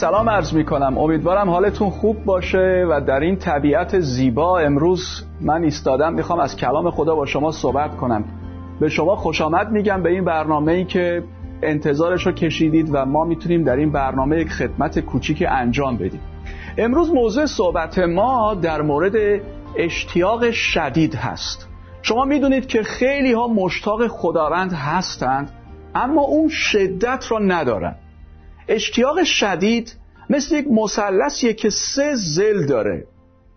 سلام عرض می کنم امیدوارم حالتون خوب باشه و در این طبیعت زیبا امروز من ایستادم. می‌خوام از کلام خدا با شما صحبت کنم. به شما خوش آمد میگم به این برنامه ای که انتظارش رو کشیدید و ما می‌تونیم در این برنامه یک خدمت کوچیک انجام بدیم. امروز موضوع صحبت ما در مورد اشتیاق شدید هست. شما می‌دونید که خیلی ها مشتاق خداوند هستند اما اون شدت را ندارن. اشتیاق شدید مثل یک مثلثیه که سه زل داره.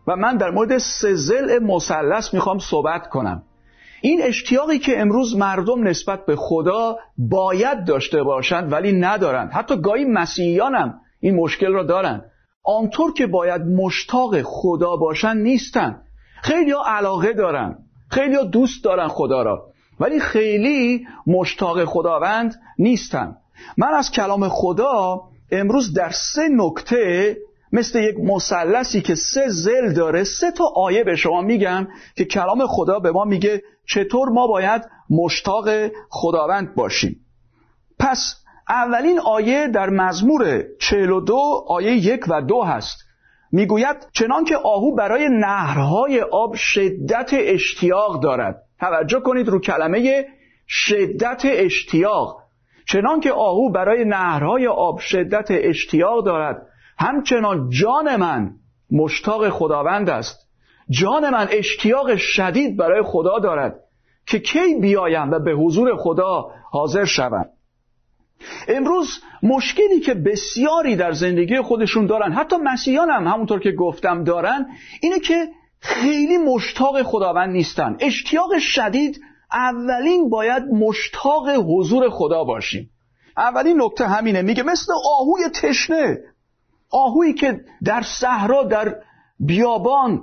و من در مورد سه زل مثلث می‌خوام صحبت کنم. این اشتیاقی که امروز مردم نسبت به خدا باید داشته باشند ولی ندارند. حتی گاهی مسیحیان هم این مشکل را دارند. آنطور که باید مشتاق خدا باشند نیستند. خیلی ها علاقه دارن خیلی ها دوست دارن خدا را. ولی خیلی مشتاق خداوند نیستن من از کلام خدا امروز در سه نکته مثل یک مثلثی که سه زل داره سه تا آیه به شما میگم که کلام خدا به ما میگه چطور ما باید مشتاق خداوند باشیم. پس اولین آیه در مزمور 42 آیه یک و دو هست. می‌گوید چنان که آهو برای نهرهای آب شدت اشتیاق دارد. توجه کنید رو کلمه شدت اشتیاق. چنان که آهو برای نهرهای آب شدت اشتیاق دارد همچنان جان من مشتاق خداوند است. جان من اشتیاق شدید برای خدا دارد که کی بیایم و به حضور خدا حاضر شوم. امروز مشکلی که بسیاری در زندگی خودشون دارن حتی مسیحیان هم همونطور که گفتم دارن اینه که خیلی مشتاق خداوند نیستن. اشتیاق شدید اولین باید مشتاق حضور خدا باشیم. اولین نکته همینه میگه مثل آهوی تشنه آهویی که در صحرا در بیابان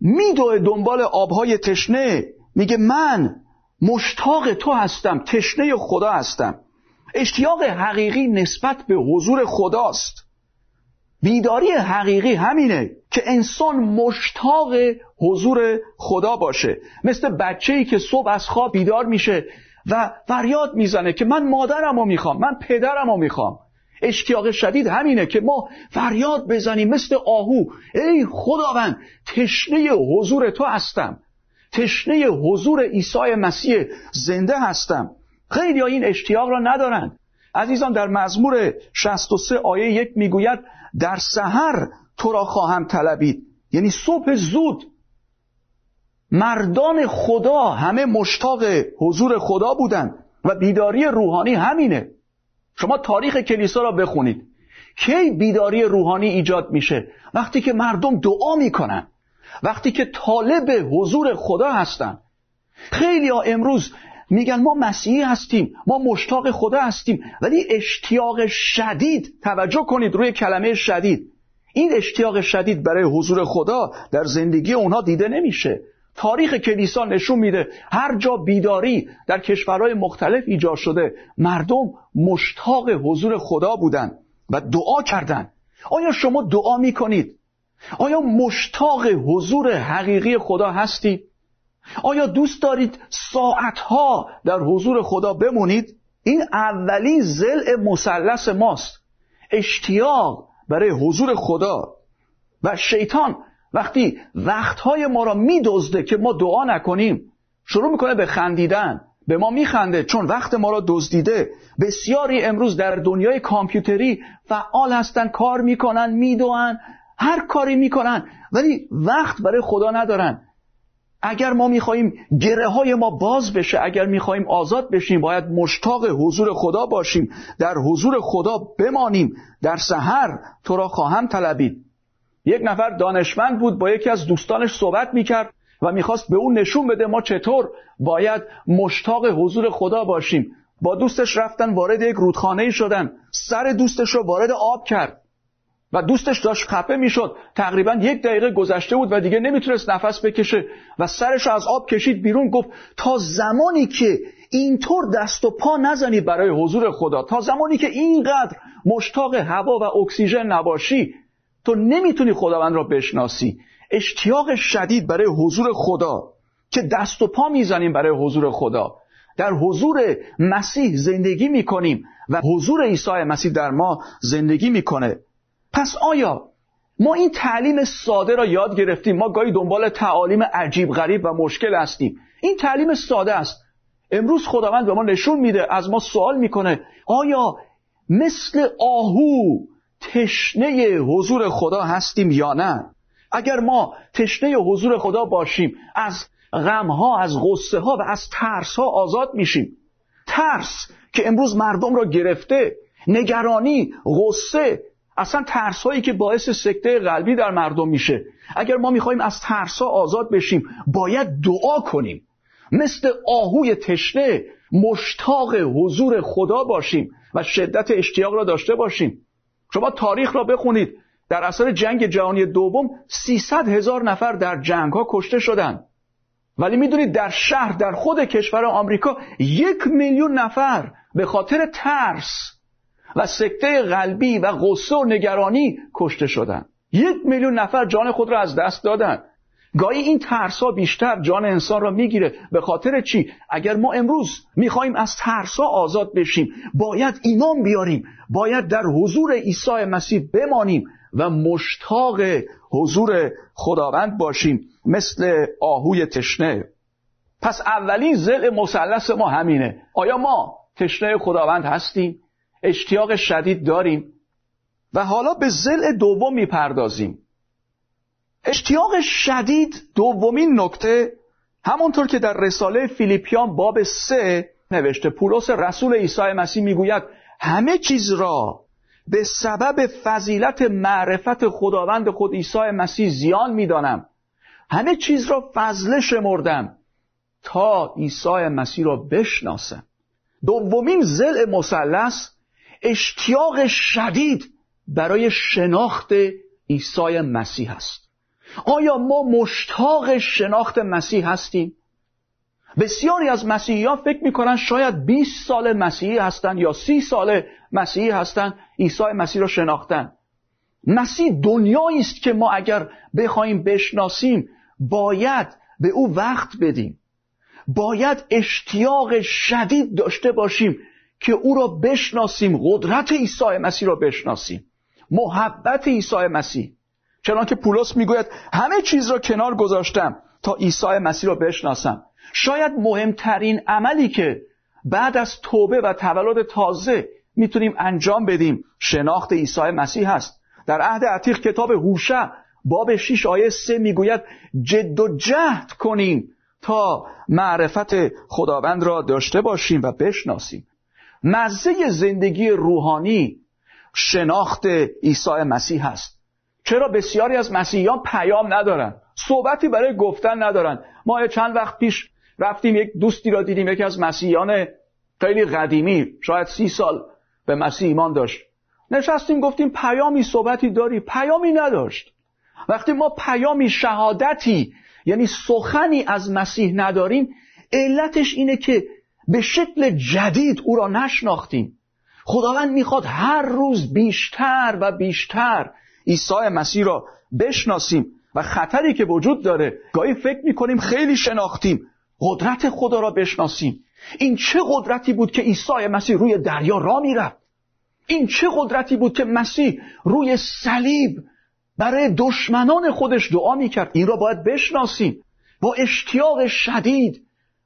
میدوه دنبال آبهای تشنه. میگه من مشتاق تو هستم تشنه خدا هستم. اشتیاق حقیقی نسبت به حضور خداست. بیداری حقیقی همینه که انسان مشتاق حضور خدا باشه. مثل بچه ای که صبح از خواب بیدار میشه و فریاد می‌زنه که من مادرم رو می‌خوام من پدرم رو می‌خوام. اشتیاق شدید همینه که ما فریاد بزنیم مثل آهو. ای خداوند تشنه حضور تو هستم. تشنه حضور عیسی مسیح زنده هستم. خیلی این اشتیاق را ندارند عزیزان در مزمور 63 آیه یک می‌گوید در سحر تو را خواهم طلبید. یعنی صبح زود مردان خدا همه مشتاق حضور خدا بودند و بیداری روحانی همینه. شما تاریخ کلیسا را بخونید. کی بیداری روحانی ایجاد میشه؟ وقتی که مردم دعا می‌کنن. وقتی که طالب حضور خدا هستن. خیلی ها امروز میگن ما مسیحی هستیم ما مشتاق خدا هستیم ولی اشتیاق شدید توجه کنید روی کلمه شدید. این اشتیاق شدید برای حضور خدا در زندگی اونها دیده نمیشه. تاریخ کلیسا نشون میده هر جا بیداری در کشورهای مختلف ایجاد شده مردم مشتاق حضور خدا بودند و دعا کردند آیا شما دعا می‌کنید؟ آیا مشتاق حضور حقیقی خدا هستید آیا دوست دارید ساعتها در حضور خدا بمونید؟ این اولین زل مثلث ماست. اشتیاق برای حضور خدا. و شیطان وقتی وقتهای ما را میدزده که ما دعا نکنیم شروع می‌کنه به خندیدن به ما میخنده چون وقت ما را دزدیده. بسیاری امروز در دنیای کامپیوتری فعال هستن کار می‌کنن میدوان هر کاری می‌کنن ولی وقت برای خدا ندارن. اگر ما می‌خواهیم گره های ما باز بشه اگر می‌خواهیم آزاد بشیم باید مشتاق حضور خدا باشیم. در حضور خدا بمانیم. در سحر تو را خواهم طلبید. یک نفر دانشمند بود با یکی از دوستانش صحبت می‌کرد و می‌خواست به اون نشون بده ما چطور باید مشتاق حضور خدا باشیم. با دوستش رفتن وارد یک رودخانه شدن. سر دوستش رو وارد آب کرد. و دوستش داشت خفه می‌شد. تقریبا یک دقیقه گذشته بود و دیگه نمی‌تونست نفس بکشه و سرش از آب کشید بیرون گفت تا زمانی که اینطور دست و پا نزنی برای حضور خدا تا زمانی که اینقدر مشتاق هوا و اکسیژن نباشی تو نمی‌تونی خداوند را بشناسی. اشتیاق شدید برای حضور خدا که دست و پا می‌زنیم برای حضور خدا. در حضور مسیح زندگی می‌کنیم و حضور عیسی مسیح در ما زندگی می‌کنه. پس آیا ما این تعلیم ساده را یاد گرفتیم؟ ما گاهی دنبال تعالیم عجیب غریب و مشکل هستیم. این تعلیم ساده است. امروز خداوند به ما نشون میده از ما سوال می‌کنه آیا مثل آهو تشنه حضور خدا هستیم یا نه؟ اگر ما تشنه حضور خدا باشیم از غمها از غصه ها و از ترس ها آزاد میشیم. ترس که امروز مردم را گرفته نگرانی غصه اصلا ترس هایی که باعث سکته قلبی در مردم میشه. اگر ما می‌خوایم از ترس ها آزاد بشیم باید دعا کنیم. مثل آهوی تشنه مشتاق حضور خدا باشیم و شدت اشتیاق را داشته باشیم. شما تاریخ را بخونید. در اثر جنگ جهانی دوم 300 هزار نفر در جنگ ها کشته شدند. ولی می‌دونید در شهر در خود کشور آمریکا یک میلیون نفر به خاطر ترس و سکته قلبی و غصه و نگرانی کشته شدند یک میلیون نفر جان خود را از دست دادند گاهی این ترس ها بیشتر جان انسان را می‌گیره. به خاطر چی؟ اگر ما امروز می‌خواهیم از ترس ها آزاد بشیم باید ایمان بیاریم. باید در حضور عیسی مسیح بمانیم و مشتاق حضور خداوند باشیم مثل آهوی تشنه. پس اولین زل مثلث ما همینه. آیا ما تشنه خداوند هستیم؟ اشتیاق شدید داریم و حالا به زل دوم می‌پردازیم. اشتیاق شدید دومین نکته همونطور که در رساله فیلیپیان باب سه نوشته پولس رسول عیسی مسیح می‌گوید همه چیز را به سبب فضیلت معرفت خداوند خود عیسی مسیح زیان می‌دانم. همه چیز را فضله شمردم تا عیسی مسیح را بشناسم. دومین زل مثلث اشتیاق شدید برای شناخت عیسی مسیح است. آیا ما مشتاق شناخت مسیح هستیم؟ بسیاری از مسیحیان فکر می‌کنن شاید 20 سال مسیحی هستند یا 30 سال مسیحی هستند عیسی مسیح را شناختن. مسیح دنیایی است که ما اگر بخوایم بشناسیم باید به او وقت بدیم. باید اشتیاق شدید داشته باشیم. که او را بشناسیم قدرت عیسی مسیح را بشناسیم محبت عیسی مسیح. چنانکه پولس می‌گوید همه چیز را کنار گذاشتم تا عیسی مسیح را بشناسم. شاید مهمترین عملی که بعد از توبه و تولد تازه می‌تونیم انجام بدیم شناخت عیسی مسیح هست. در عهد عتیق کتاب هوشع باب 6 آیه 3 می‌گوید جد و جهد کنیم تا معرفت خداوند را داشته باشیم و بشناسیم. مزه زندگی روحانی شناخت عیسی مسیح هست. چرا بسیاری از مسیحیان پیام ندارن صحبتی برای گفتن ندارن. ما چند وقت پیش رفتیم یک دوستی را دیدیم یکی از مسیحیان خیلی قدیمی شاید سی سال به مسیح ایمان داشت. نشستیم گفتیم پیامی صحبتی داری؟ پیامی نداشت. وقتی ما پیامی شهادتی یعنی سخنی از مسیح نداریم علتش اینه که به شکل جدید او را نشناختیم. خداوند می‌خواد هر روز بیشتر و بیشتر عیسی مسیح را بشناسیم و خطری که وجود داره گاهی فکر می‌کنیم خیلی شناختیم قدرت خدا را بشناسیم. این چه قدرتی بود که عیسی مسیح روی دریا را می‌رفت؟ این چه قدرتی بود که مسیح روی صلیب برای دشمنان خودش دعا می‌کرد؟ این را باید بشناسیم. با اشتیاق شدید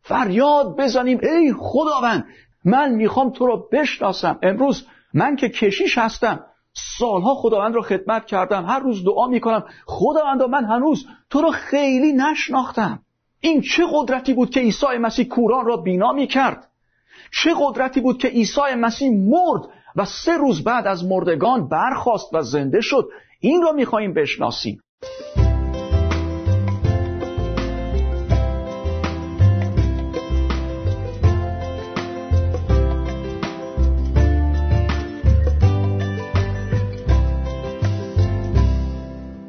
فریاد بزنیم ای خداوند من می‌خوام تو را بشناسم. امروز من که کشیش هستم سالها خداوند را خدمت کردم هر روز دعا می‌کنم. خداوند من هنوز تو را خیلی نشناختم. این چه قدرتی بود که عیسی مسیح کوران را بینا می کرد چه قدرتی بود که عیسی مسیح مرد و سه روز بعد از مردگان برخاست و زنده شد؟ این را می‌خواهیم بشناسیم.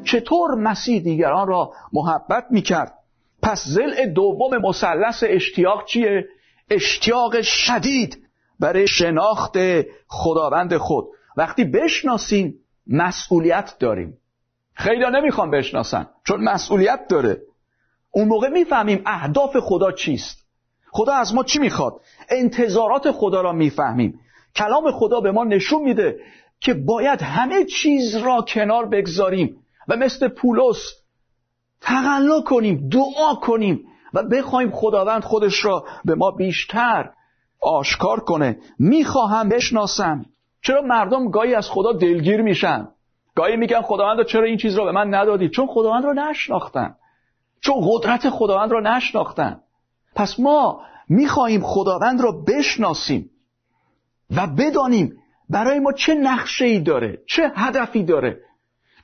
چطور مسیح دیگران را محبت می‌کرد؟ پس زل دوم مثلث اشتیاق چیه؟ اشتیاق شدید برای شناخت خداوند خود. وقتی بشناسیم مسئولیت داریم. خیلی نمی‌خوان بشناسن چون مسئولیت داره. اون موقع می‌فهمیم اهداف خدا چیست. خدا از ما چی می‌خواد؟ انتظارات خدا را می‌فهمیم. کلام خدا به ما نشون میده که باید همه چیز را کنار بگذاریم. و مثل پولس تقلا کنیم دعا کنیم و بخوایم خداوند خودش را به ما بیشتر آشکار کنه. می‌خواهم بشناسم. چرا مردم گاهی از خدا دلگیر میشن؟ گاهی میگن خداوند چرا این چیز را به من ندادی؟ چون خداوند را نشناختن. چون قدرت خداوند را نشناختن. پس ما می‌خواهیم خداوند را بشناسیم و بدانیم برای ما چه نقشه ای داره چه هدفی داره.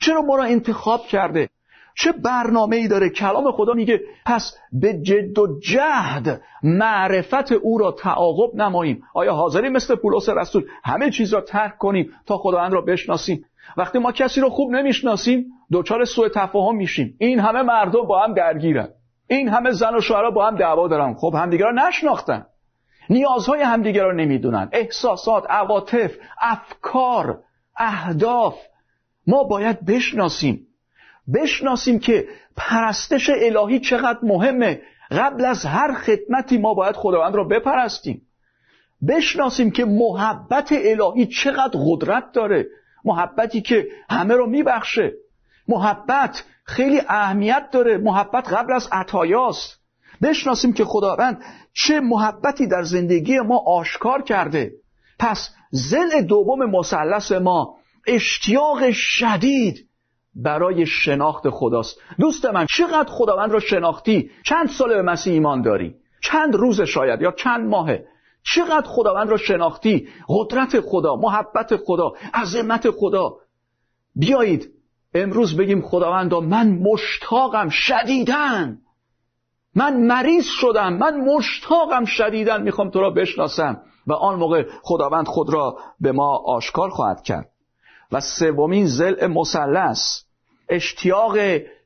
چرا ما را انتخاب کرده؟ چه برنامه ای داره؟ کلام خدا میگه پس به جد و جهد معرفت او را تعاقب نماییم. آیا حاضری مثل پولس رسول همه چیز را ترک کنیم تا خداوند را بشناسیم؟ وقتی ما کسی رو خوب نمی‌شناسیم دچار سوء تفاهم میشیم. این همه مردم با هم درگیرن. این همه زن و شوهرها با هم دعوا دارن. خب همدیگه را نشناختن. نیازهای همدیگه را نمی‌دونن. احساسات عواطف افکار اهداف. ما باید بشناسیم. بشناسیم که پرستش الهی چقدر مهمه. قبل از هر خدمتی ما باید خداوند را بپرستیم. بشناسیم که محبت الهی چقدر قدرت داره. محبتی که همه رو میبخشه. محبت خیلی اهمیت داره. محبت قبل از عطایاست. بشناسیم که خداوند چه محبتی در زندگی ما آشکار کرده. پس زل دوم مثلث ما اشتیاق شدید برای شناخت خداست. دوست من چقدر خداوند را شناختی؟ چند سال به مسیح ایمان داری؟ چند روز شاید یا چند ماهه؟ چقدر خداوند را شناختی؟ قدرت خدا محبت خدا عظمت خدا. بیایید امروز بگیم خداوندا من مشتاقم شدیدن من مریض شدم من مشتاقم شدیدن می‌خوام تو را بشناسم. و آن موقع خداوند خود را به ما آشکار خواهد کرد. و سومین زل مثلث اشتیاق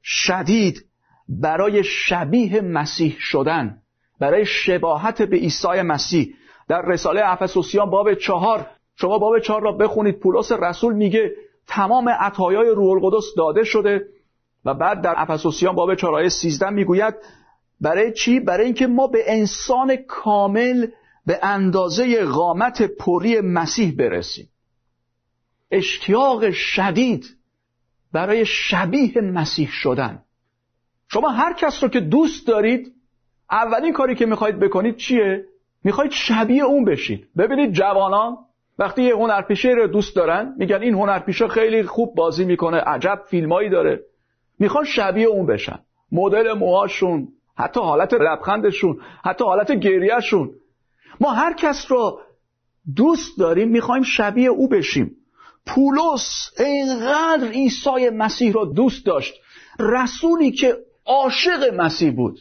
شدید برای شبیه مسیح شدن برای شباهت به عیسی مسیح. در رساله افسوسیان باب چهار شما باب چهار را بخونید پولس رسول میگه تمام عطایای روح القدس داده شده و بعد در افسوسیان باب چهار آیه 13 می‌گوید برای چی؟ برای اینکه ما به انسان کامل به اندازه قامت پری مسیح برسیم. اشتیاق شدید برای شبیه مسیح شدن. شما هر کس رو که دوست دارید اولین کاری که می‌خواید بکنید چیه؟ می‌خواید شبیه اون بشید. ببینید جوانان وقتی یه هنرپیشه رو دوست دارن میگن این هنرپیشه خیلی خوب بازی می‌کنه عجب فیلمایی داره. می‌خوان شبیه اون بشن. مدل موهاشون حتی حالت لبخندشون حتی حالت گریهشون. ما هر کس رو دوست داریم می‌خوایم شبیه او بشیم. پولس اینقدر عیسی مسیح را دوست داشت. رسولی که عاشق مسیح بود.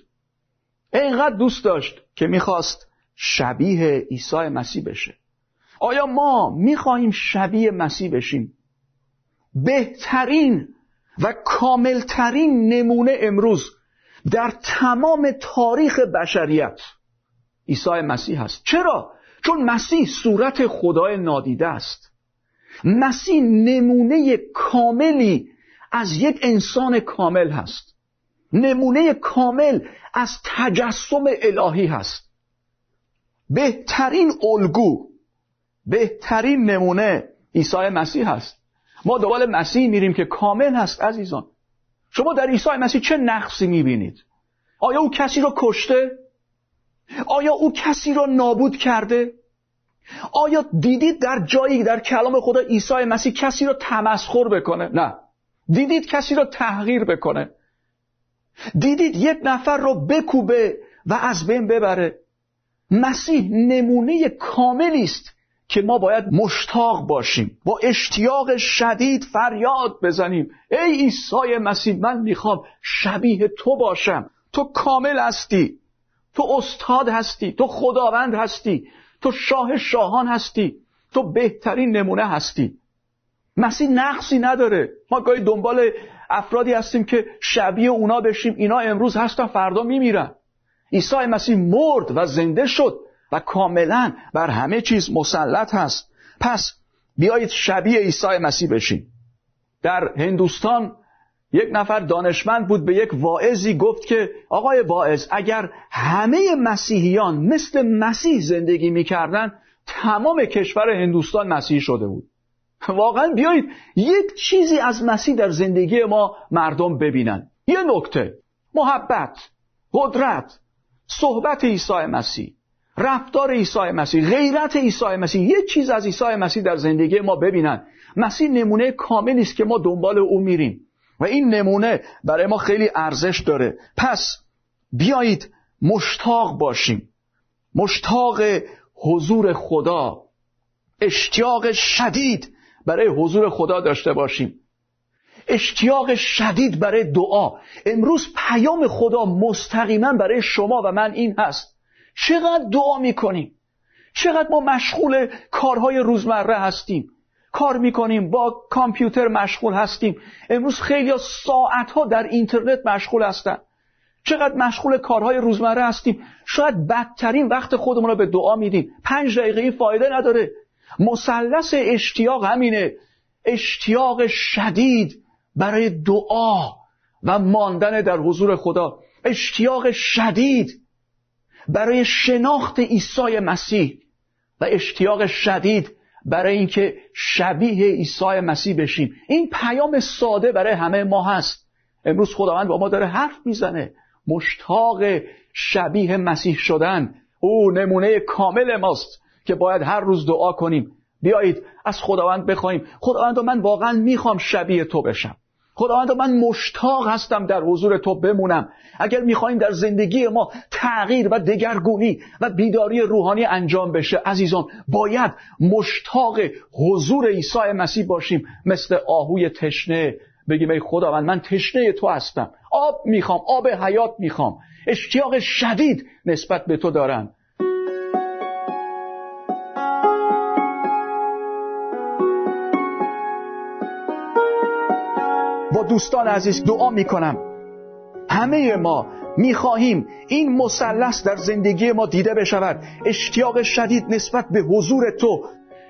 اینقدر دوست داشت که می‌خواست شبیه عیسی مسیح بشه. آیا ما می‌خواهیم شبیه مسیح بشیم؟ بهترین و کاملترین نمونه امروز در تمام تاریخ بشریت عیسی مسیح هست. چرا؟ چون مسیح صورت خدای نادیده است. مسیح نمونه کاملی از یک انسان کامل هست. نمونه کامل از تجسم الهی هست. بهترین الگو بهترین نمونه عیسی مسیح هست. ما دوباره مسیح میریم که کامل هست عزیزان. شما در عیسی مسیح چه نقصی می‌بینید؟ آیا او کسی را کشته؟ آیا او کسی را نابود کرده؟ آیا دیدید در جایی در کلام خدا عیسی مسیح کسی را تمسخر بکنه؟ نه. دیدید کسی را تحقیر بکنه؟ دیدید یک نفر را بکوبه و از بین ببره؟ مسیح نمونه کاملی است که ما باید مشتاق باشیم. با اشتیاق شدید فریاد بزنیم. ای عیسی مسیح من می‌خوام شبیه تو باشم. تو کامل هستی. تو استاد هستی. تو خداوند هستی. تو شاه شاهان هستی. تو بهترین نمونه هستی. مسیح نقصی نداره. ما گاهی دنبال افرادی هستیم که شبیه اونا بشیم. اینا امروز هستن فردا میمیرن. عیسی مسیح مرد و زنده شد و کاملا بر همه چیز مسلط هست. پس بیایید شبیه عیسی مسیح بشیم. در هندوستان یک نفر دانشمند بود به یک واعظی گفت که آقای واعظ اگر همه مسیحیان مثل مسیح زندگی می‌کردن تمام کشور هندوستان مسیحی شده بود. واقعا بیایید یک چیزی از مسیح در زندگی ما مردم ببینن. یه نکته محبت قدرت صحبت عیسی مسیح رفتار عیسی مسیح غیرت عیسی مسیح یک چیز از عیسی مسیح در زندگی ما ببینن. مسیح نمونه کاملی است که ما دنبال او میریم. و این نمونه برای ما خیلی ارزش داره. پس بیایید مشتاق باشیم. مشتاق حضور خدا. اشتیاق شدید برای حضور خدا داشته باشیم. اشتیاق شدید برای دعا. امروز پیام خدا مستقیما برای شما و من این هست. چقدر دعا می‌کنیم؟ چقدر ما مشغول کارهای روزمره هستیم؟ کار می‌کنیم با کامپیوتر مشغول هستیم. امروز خیلی ساعت ها در اینترنت مشغول هستن. چقدر مشغول کارهای روزمره هستیم. شاید بدترین وقت خودمون رو به دعا میدیم. پنج دقیقه این فایده نداره. مثلث اشتیاق همینه. اشتیاق شدید برای دعا و ماندن در حضور خدا. اشتیاق شدید برای شناخت عیسی مسیح و اشتیاق شدید برای اینکه شبیه عیسی مسیح بشیم. این پیام ساده برای همه ما هست. امروز خداوند با ما داره حرف می‌زنه. مشتاق شبیه مسیح شدن. او نمونه کامل ماست که باید هر روز دعا کنیم. بیایید از خداوند بخوایم. خداوند من واقعا می‌خوام شبیه تو بشم. خداوند من مشتاق هستم در حضور تو بمونم. اگر می‌خوایم در زندگی ما تغییر و دگرگونی و بیداری روحانی انجام بشه عزیزان باید مشتاق حضور عیسی مسیح باشیم مثل آهوی تشنه. بگیم ای خداوند من تشنه تو هستم. آب می‌خوام آب حیات می‌خوام. اشتیاق شدید نسبت به تو دارم. دوستان عزیز دعا می‌کنم. همه ما می‌خواهیم این مثلث در زندگی ما دیده بشود. اشتیاق شدید نسبت به حضور تو.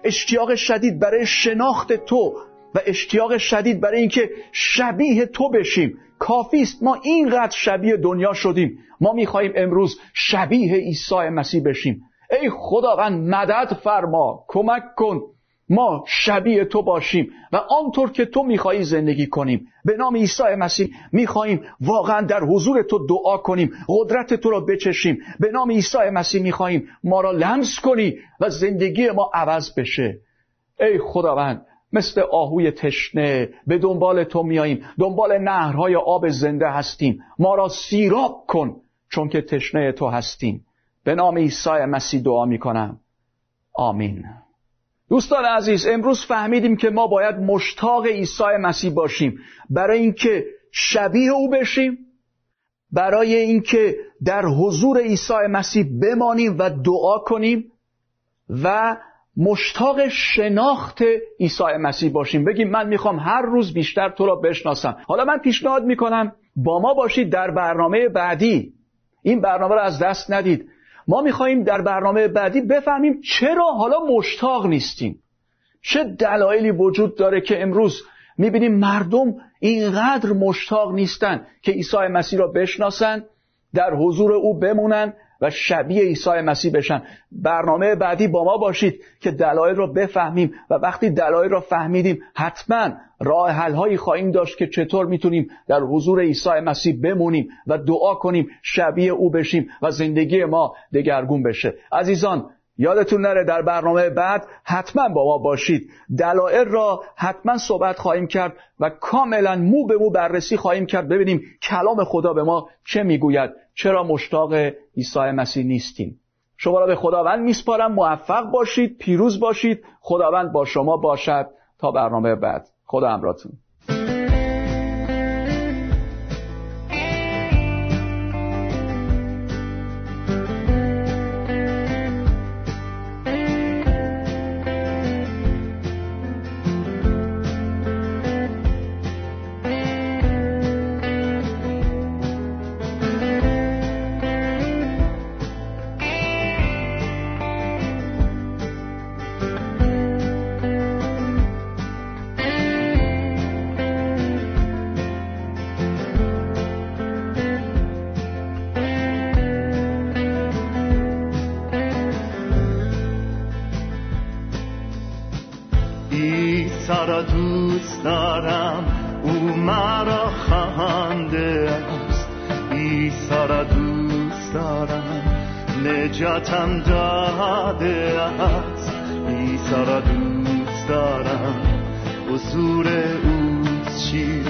اشتیاق شدید برای شناخت تو و اشتیاق شدید برای اینکه شبیه تو بشیم. کافی است ما اینقدر شبیه دنیا شدیم. ما می‌خواهیم امروز شبیه عیسی مسیح بشیم. ای خداوند مدد فرما کمک کن. ما شبیه تو باشیم و آنطور که تو می‌خواهی زندگی کنیم. به نام عیسی مسیح می‌خواهیم واقعا در حضور تو دعا کنیم قدرت تو را بچشیم. به نام عیسی مسیح می‌خواهیم ما را لمس کنی و زندگی ما عوض بشه. ای خداوند مثل آهوی تشنه به دنبال تو میاییم دنبال نهرهای آب زنده هستیم. ما را سیراب کن چون که تشنه تو هستیم. به نام عیسی مسیح دعا می‌کنم. آمین. دوستان عزیز امروز فهمیدیم که ما باید مشتاق عیسی مسیح باشیم. برای اینکه شبیه او بشیم برای اینکه در حضور عیسی مسیح بمانیم و دعا کنیم و مشتاق شناخت عیسی مسیح باشیم. بگیم من می‌خوام هر روز بیشتر تو را بشناسم. حالا من پیشنهاد می‌کنم با ما باشید در برنامه بعدی. این برنامه را از دست ندید. ما میخواییم در برنامه بعدی بفهمیم چرا حالا مشتاق نیستیم. چه دلایلی وجود داره که امروز می‌بینیم مردم اینقدر مشتاق نیستن که عیسی مسیح را بشناسن در حضور او بمونن و شبیه عیسی مسیح بشن. برنامه بعدی با ما باشید که دلایل را بفهمیم و وقتی دلایل را فهمیدیم حتما راه حل هایی خواهیم داشت که چطور می‌تونیم در حضور عیسی مسیح بمونیم و دعا کنیم شبیه او بشیم و زندگی ما دگرگون بشه. عزیزان یادتون نره در برنامه بعد حتما با ما باشید. دلایل را حتما صحبت خواهیم کرد و کاملا مو به مو بررسی خواهیم کرد. ببینیم کلام خدا به ما چه می‌گوید. چرا مشتاق عیسی مسیح نیستیم شما را به خداوند میسپارم موفق باشید پیروز باشید خداوند با شما باشد. تا برنامه بعد. خدا امراتون نجاتم داده است عیسی را دوست دارم. حضور اوست شیر.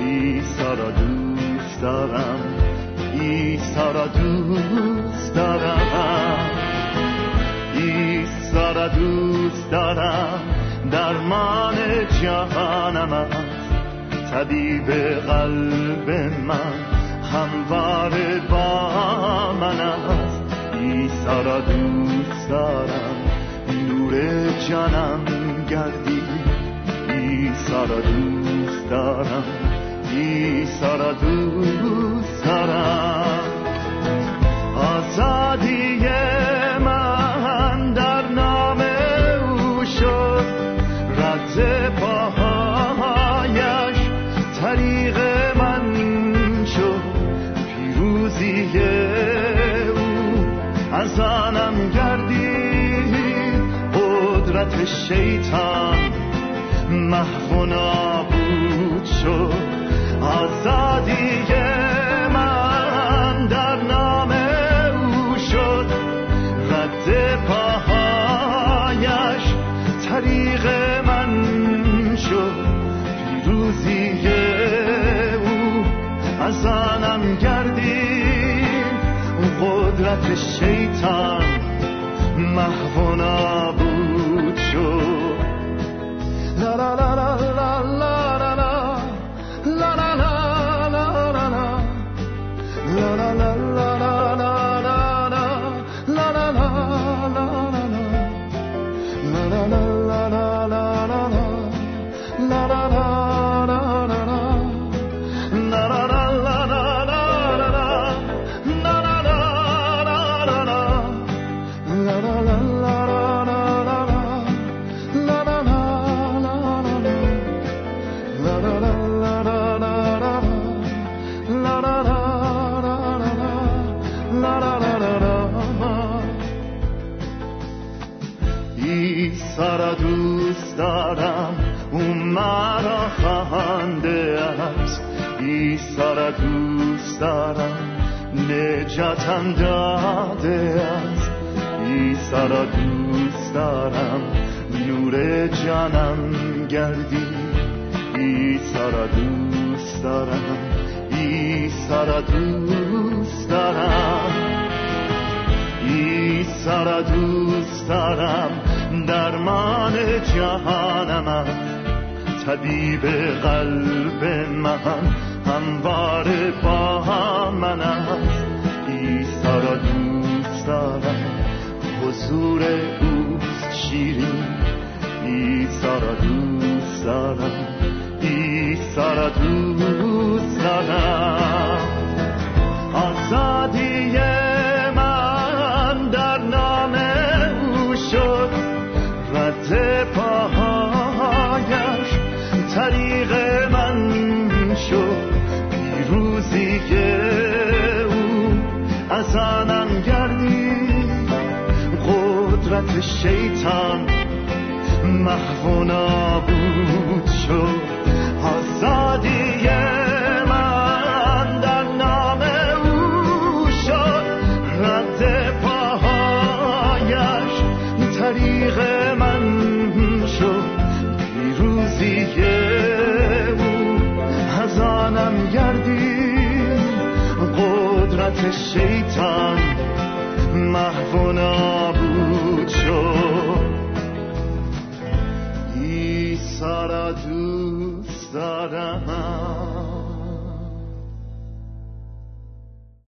عیسی را دوست دارم. عیسی را دوست دارم. عیسی را دوست دارم. درمان جهانم است. طبیب قلب من. هموار با من است. عیسی را دوست دارم. نور جانم گردی. عیسی را دوست دارم. عیسی را دوست دارم. آزادی من در نام او شد. رد شیطان محو و نابود شد. آزادی من در نام او شد. رد پاهایش طریق من شد. پیروزی او از آنم گردید. قدرت شیطان محو دوست دارم. نور جانم گردی. عیسی را دوست دارم. عیسی را دوست دارم. عیسی را دوست دارم. درمان جهانم طبیب قلب من. هموار با من است عیسی را دوست دارم. زور اوست شیرین ای سارا دوست دارم ای سارا دوست دارم قدرت شیطان محو نابود شد. آزادی من در نام او شد. رد پاهایش طریق من شد. پیروزی او از آنم قدرت شیطان محو سارا دوست دارم